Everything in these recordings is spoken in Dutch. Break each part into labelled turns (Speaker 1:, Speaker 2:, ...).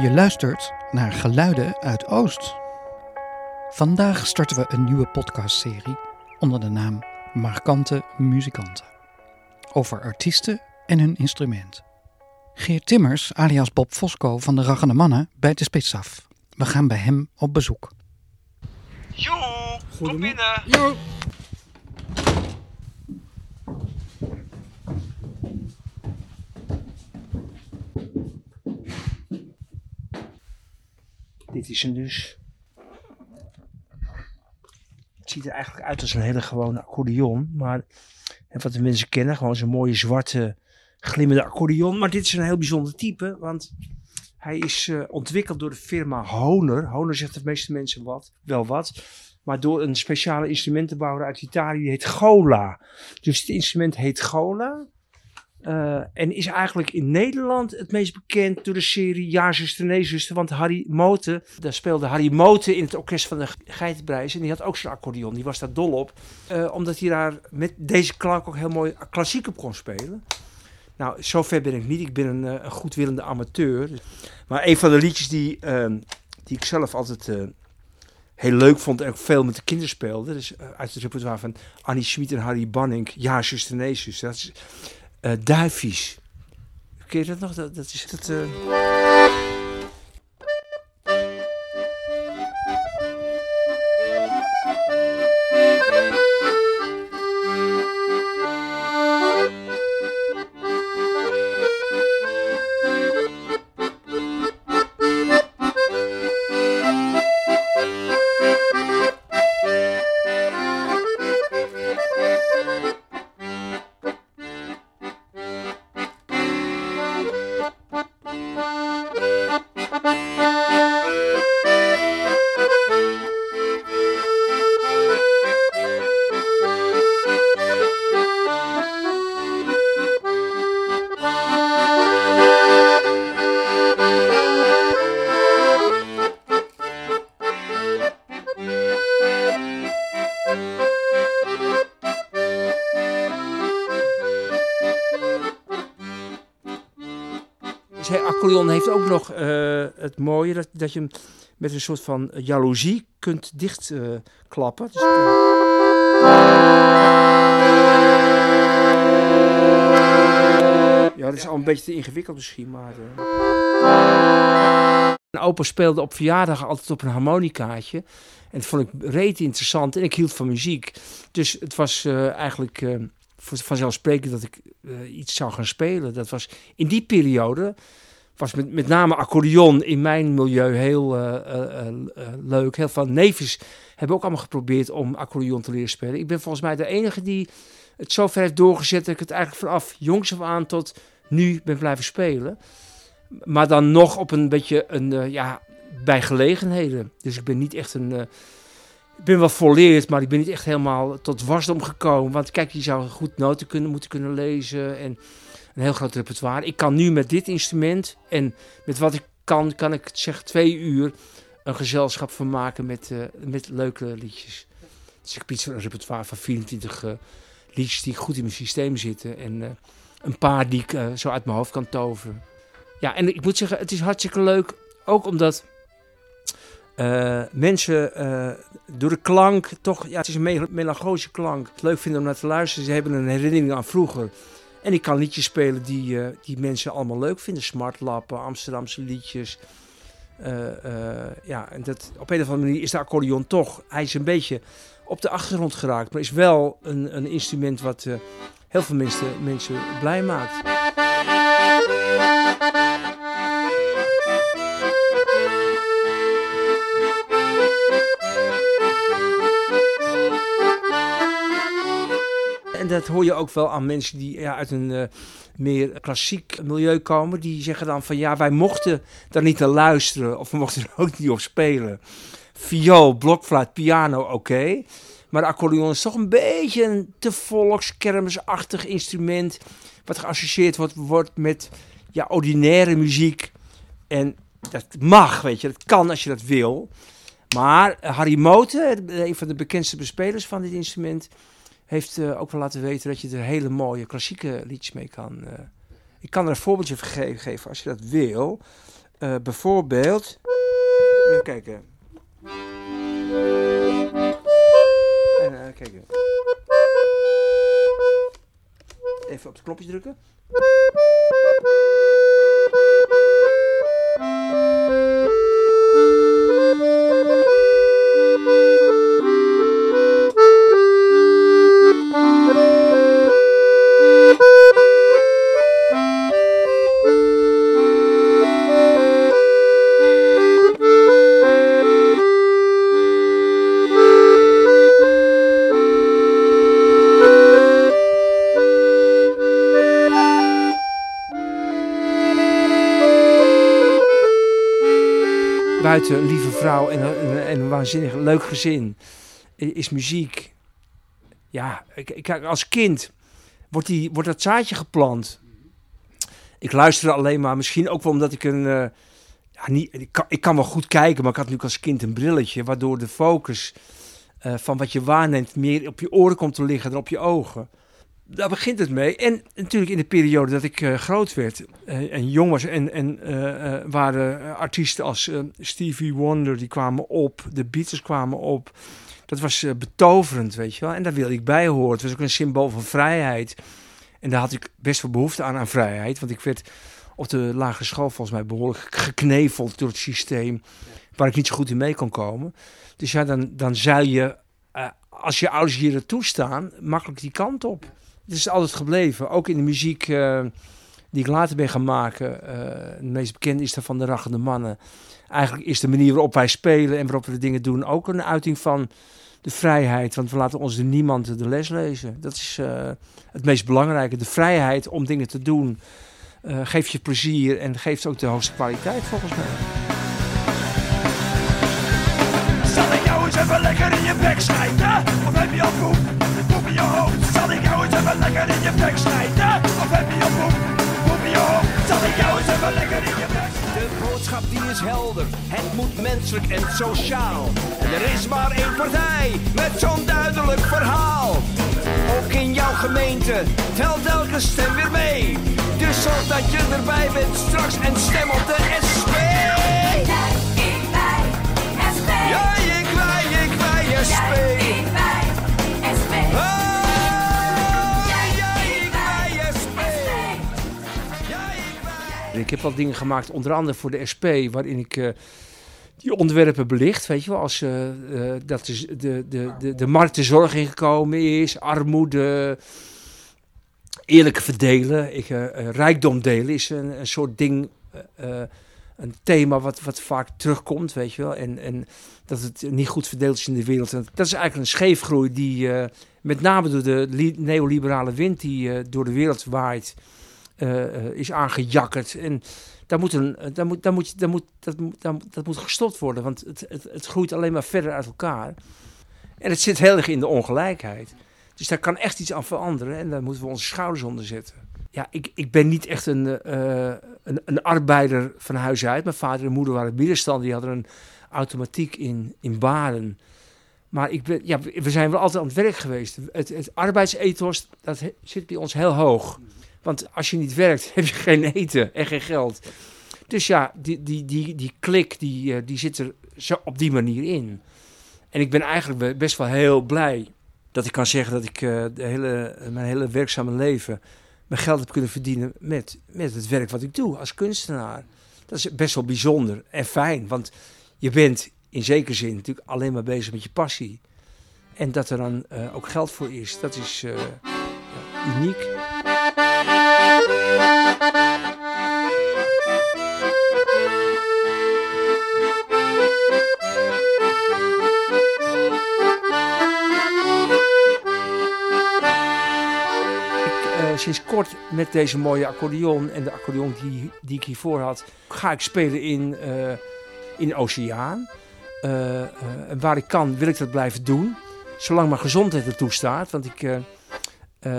Speaker 1: Je luistert naar Geluiden uit Oost. Vandaag starten we een nieuwe podcastserie onder de naam Markante Muzikanten. Over artiesten en hun instrument. Geert Timmers, alias Bob Fosco van de Raggende Mannen, bijt de spits af. We gaan bij hem op bezoek.
Speaker 2: Joe, kom binnen.
Speaker 1: Jo.
Speaker 2: Dit is dus. Het ziet er eigenlijk uit als een hele gewone accordeon. Maar wat de mensen kennen, gewoon zo'n mooie zwarte glimmende accordeon. Maar dit is een heel bijzonder type, want hij is eh, ontwikkeld door de firma Honer. Honer zegt de meeste mensen wat, wel wat. Maar door een speciale instrumentenbouwer uit Italië, die heet Gola. Dus het instrument heet Gola. Eh, en is eigenlijk in Nederland het meest bekend door de serie Ja, zuster, nee. Want Harry Moten, daar speelde Harry Moten in het orkest van de Geitenprijs. En die had ook zo'n accordeon, die was daar dol op. Eh, omdat hij daar met deze klank ook heel mooi klassiek op kon spelen. Nou, zover ben ik niet. Ik ben een, eh, een goedwillende amateur. Maar een van de liedjes die, ehm, die ik zelf altijd heel leuk vond en ook veel met de kinderen speelde. Dus uit het repertoire van Annie Schmid en Harry Banning. Ja, zuster, nee. Dat is eh Duifies. Ken je dat nog? Dat, dat is dat... accordeon heeft ook nog eh, het mooie dat, dat je hem met een soort van jaloezie kunt dichtklappen. klappen. dus, ja, dat is al een beetje te ingewikkeld misschien, maar... eh. Mijn opa speelde op verjaardag altijd op een harmonicaatje. En dat vond ik reet interessant en ik hield van muziek. Dus het was eh, eigenlijk voor- vanzelfsprekend dat ik iets zou gaan spelen. Dat was in die periode was met, met name accordeon in mijn milieu heel eh, eh, eh, leuk. Heel veel neefjes hebben ook allemaal geprobeerd om accordeon te leren spelen. Ik ben volgens mij de enige die het zo ver heeft doorgezet dat ik het eigenlijk vanaf jongs af aan tot nu ben blijven spelen. Maar dan nog op een beetje een, ja, bij gelegenheden. Dus ik ben niet echt een... ik ben wel volleerd, maar ik ben niet echt helemaal tot wasdom gekomen. Want kijk, je zou goed noten kunnen, moeten kunnen lezen en een heel groot repertoire. Ik kan nu met dit instrument en met wat ik kan, kan ik zeg twee uur een gezelschap van maken met, eh, met leuke liedjes. Dus ik heb iets van een repertoire van 24 eh, liedjes die goed in mijn systeem zitten. En eh, een paar die ik zo uit mijn hoofd kan toveren. Ja, en ik moet zeggen, het is hartstikke leuk. Ook omdat eh, mensen eh, door de klank toch, ja, het is een mel- melancholische klank. Het leuk vinden om naar te luisteren. Ze hebben een herinnering aan vroeger. En ik kan liedjes spelen die, eh, die mensen allemaal leuk vinden. Smartlappen, Amsterdamse liedjes. Ja, en dat, op een of andere manier is de accordeon toch. Hij is een beetje op de achtergrond geraakt. Maar is wel een, een instrument wat heel veel mensen, mensen blij maakt. Dat hoor je ook wel aan mensen die ja, uit een eh, meer klassiek milieu komen. Die zeggen dan van ja, wij mochten daar niet naar luisteren. Of we mochten er ook niet op spelen. Viool, blokfluit, piano, oké. Maar de accordeon is toch een beetje een te volkskermisachtig instrument. Wat geassocieerd wordt, wordt met ja, ordinaire muziek. En dat mag, weet je. Dat kan als je dat wil. Maar eh, Harry Moten, eh, een van de bekendste bespelers van dit instrument, heeft eh, ook wel laten weten dat je er hele mooie klassieke liedjes mee kan. eh. ik kan er een voorbeeldje van ge- geven als je dat wil. Uh, bijvoorbeeld. Even kijken. En, uh, kijken. Even op het knopje drukken. Buiten lieve vrouw en een, en een waanzinnig leuk gezin, is muziek. Ja, kijk, als kind wordt, die, wordt dat zaadje geplant. Ik luisterde alleen maar, misschien ook wel omdat ik een. Uh, ja, niet, ik, kan, ik wel goed kijken, maar ik had natuurlijk als kind een brilletje, waardoor de focus uh, van wat je waarneemt meer op je oren komt te liggen dan op je ogen daar begint het mee. En natuurlijk in de periode dat ik uh, groot werd uh, en jong was en, en uh, waren artiesten als Stevie Wonder, die kwamen op, de Beatles kwamen op. Dat was betoverend, weet je wel. En daar wilde ik bij horen. Het was ook een symbool van vrijheid. En daar had ik best wel behoefte aan, aan vrijheid. Want ik werd op de lagere school volgens mij behoorlijk gekneveld door het systeem. Waar ik niet zo goed in mee kon komen. Dus ja, dan, dan zeil je, als je ouders je er toestaan, makkelijk die kant op. Het is altijd gebleven. Ook in de muziek uh, die ik later ben gaan maken. Het meest bekend is van de Rachende Mannen. Eigenlijk is de manier waarop wij spelen en waarop we de dingen doen ook een uiting van de vrijheid. Want we laten ons er niemand de les lezen. Dat is uh, het meest belangrijke. De vrijheid om dingen te doen. geeft je plezier en geeft ook de hoogste kwaliteit volgens mij. Jou eens even lekker in je bek snijden? Of heb je al poep, poep in je hoofd? Zal ik jou eens even lekker in je bek snijden? Of heb je al poep, poep in je hoofd? Zal ik jou eens even lekker in je bek snijden? De boodschap die is helder, het moet menselijk en sociaal. En er is maar één partij met zo'n duidelijk verhaal. Ook in jouw gemeente telt elke stem weer mee. Dus zorg dat je erbij bent straks en stem op de SP. Ik wij, SP. Ik heb al dingen gemaakt, onder andere voor de SP, waarin ik uh, die onderwerpen belicht. Weet je wel, als uh, uh, dat de, de, de, de markt de zorg ingekomen is, armoede, eerlijk verdelen, ik, rijkdom delen is een, een soort ding een thema wat, wat vaak terugkomt, weet je wel. En, en dat het niet goed verdeeld is in de wereld. En dat is eigenlijk een scheefgroei die uh, met name door de neoliberale wind die uh, door de wereld waait, uh, is aangejakkerd. En daar daar moet, daar moet, daar moet, dat, dat moet gestopt worden, want het, het, het groeit alleen maar verder uit elkaar. En het zit heel erg in de ongelijkheid. Dus daar kan echt iets aan veranderen en daar moeten we onze schouders onder zetten ja, ik, ik ben niet echt een, uh, een, een, arbeider van huis uit. Mijn vader en moeder waren middenstand. Die hadden een automatiek in, in Baren. Maar ik ben, ja, we zijn wel altijd aan het werk geweest. Het, het arbeidsethos, dat zit bij ons heel hoog. Want als je niet werkt, heb je geen eten en geen geld. Dus ja, die, die, die, die klik, die, eh, die zit er zo op die manier in. En ik ben eigenlijk best wel heel blij dat ik kan zeggen dat ik uh, de hele, mijn hele werkzame leven mijn geld heb kunnen verdienen met, met het werk wat ik doe als kunstenaar. Dat is best wel bijzonder en fijn, want je bent in zekere zin natuurlijk alleen maar bezig met je passie. En dat er dan uh, ook geld voor is, dat is uh, uniek. Sinds kort met deze mooie accordeon en de accordeon die, die ik hiervoor had, ga ik spelen in, uh, in Oceaan. Uh, waar ik kan, wil ik dat blijven doen. Zolang mijn gezondheid ertoe staat. Want ik,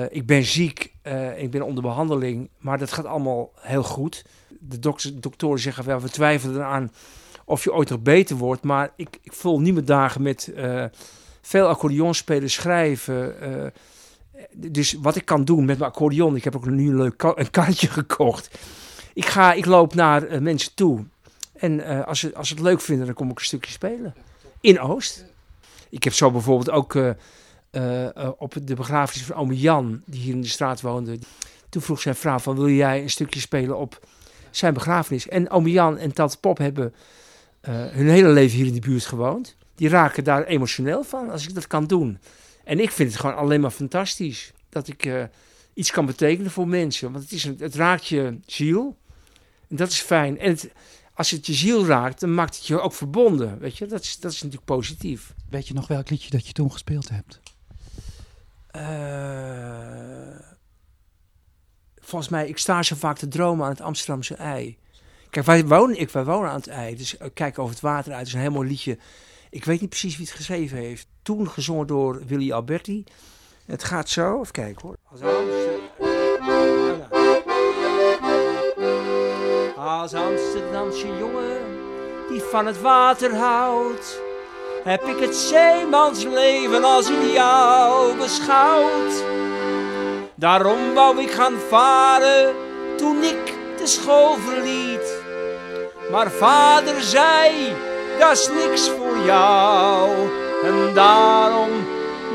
Speaker 2: ik ben ziek, ik ben onder behandeling, maar dat gaat allemaal heel goed. De dokters, doktoren zeggen wel, we twijfelen eraan of je ooit nog beter wordt. Maar ik, ik vul niet meer dagen met veel accordeon spelen, schrijven dus wat ik kan doen met mijn accordeon, ik heb ook nu een leuk een kaartje gekocht. Ik, ga, ik loop naar uh, mensen toe En eh, als, ze, als ze het leuk vinden, dan kom ik een stukje spelen. In Oost. Ik heb zo bijvoorbeeld ook eh, eh, eh, op de begrafenis van ome Jan, die hier in de straat woonde. Toen vroeg zijn vrouw van, wil jij een stukje spelen op zijn begrafenis? En ome Jan en tante Pop hebben eh, hun hele leven hier in de buurt gewoond. Die raken daar emotioneel van, als ik dat kan doen. En ik vind het gewoon alleen maar fantastisch. Dat ik eh, iets kan betekenen voor mensen. Want het, is een, het raakt je ziel. En dat is fijn. En het, als het je ziel raakt, dan maakt het je ook verbonden. Weet je, dat is, dat is natuurlijk positief.
Speaker 1: Weet je nog welk liedje dat je toen gespeeld hebt?
Speaker 2: Eh, volgens mij, ik sta zo vaak te dromen aan het Amsterdamse ei. Kijk, wij wonen, ik, wij wonen aan het ei, dus eh, kijk over het water uit. Is een heel mooi liedje. Ik weet niet precies wie het geschreven heeft. Toen gezongen door Willy Alberti. Het gaat zo, even kijken hoor. Als Amsterdam- Als Amsterdamse jongen die van het water houdt, heb ik het zeemansleven als ideaal beschouwd. Daarom wou ik gaan varen toen ik de school verliet. Maar vader zei, is niks voor jou. En daarom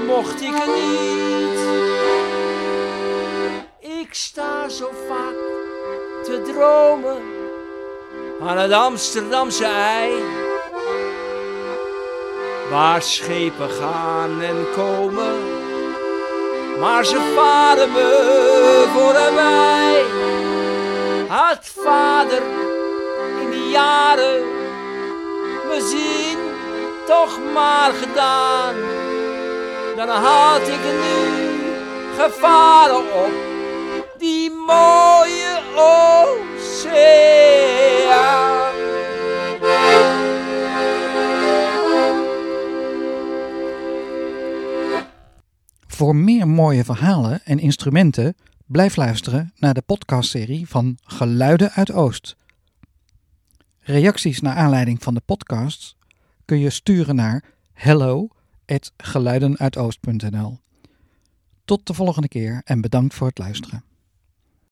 Speaker 2: mocht ik niet. Ik sta zo vaak te dromen aan het Amsterdamse ei. Waar schepen gaan en komen, maar ze varen me voorbij. Had vader in die jaren mijn zin toch maar gedaan, dan had ik nu gevaren op die mooie oceaan.
Speaker 1: Voor meer mooie verhalen en instrumenten blijf luisteren naar de podcastserie van Geluiden uit Oost. Reacties naar aanleiding van de podcasts kun je sturen naar hello@geluidenuitoost.nl. Tot de volgende keer en bedankt voor het luisteren.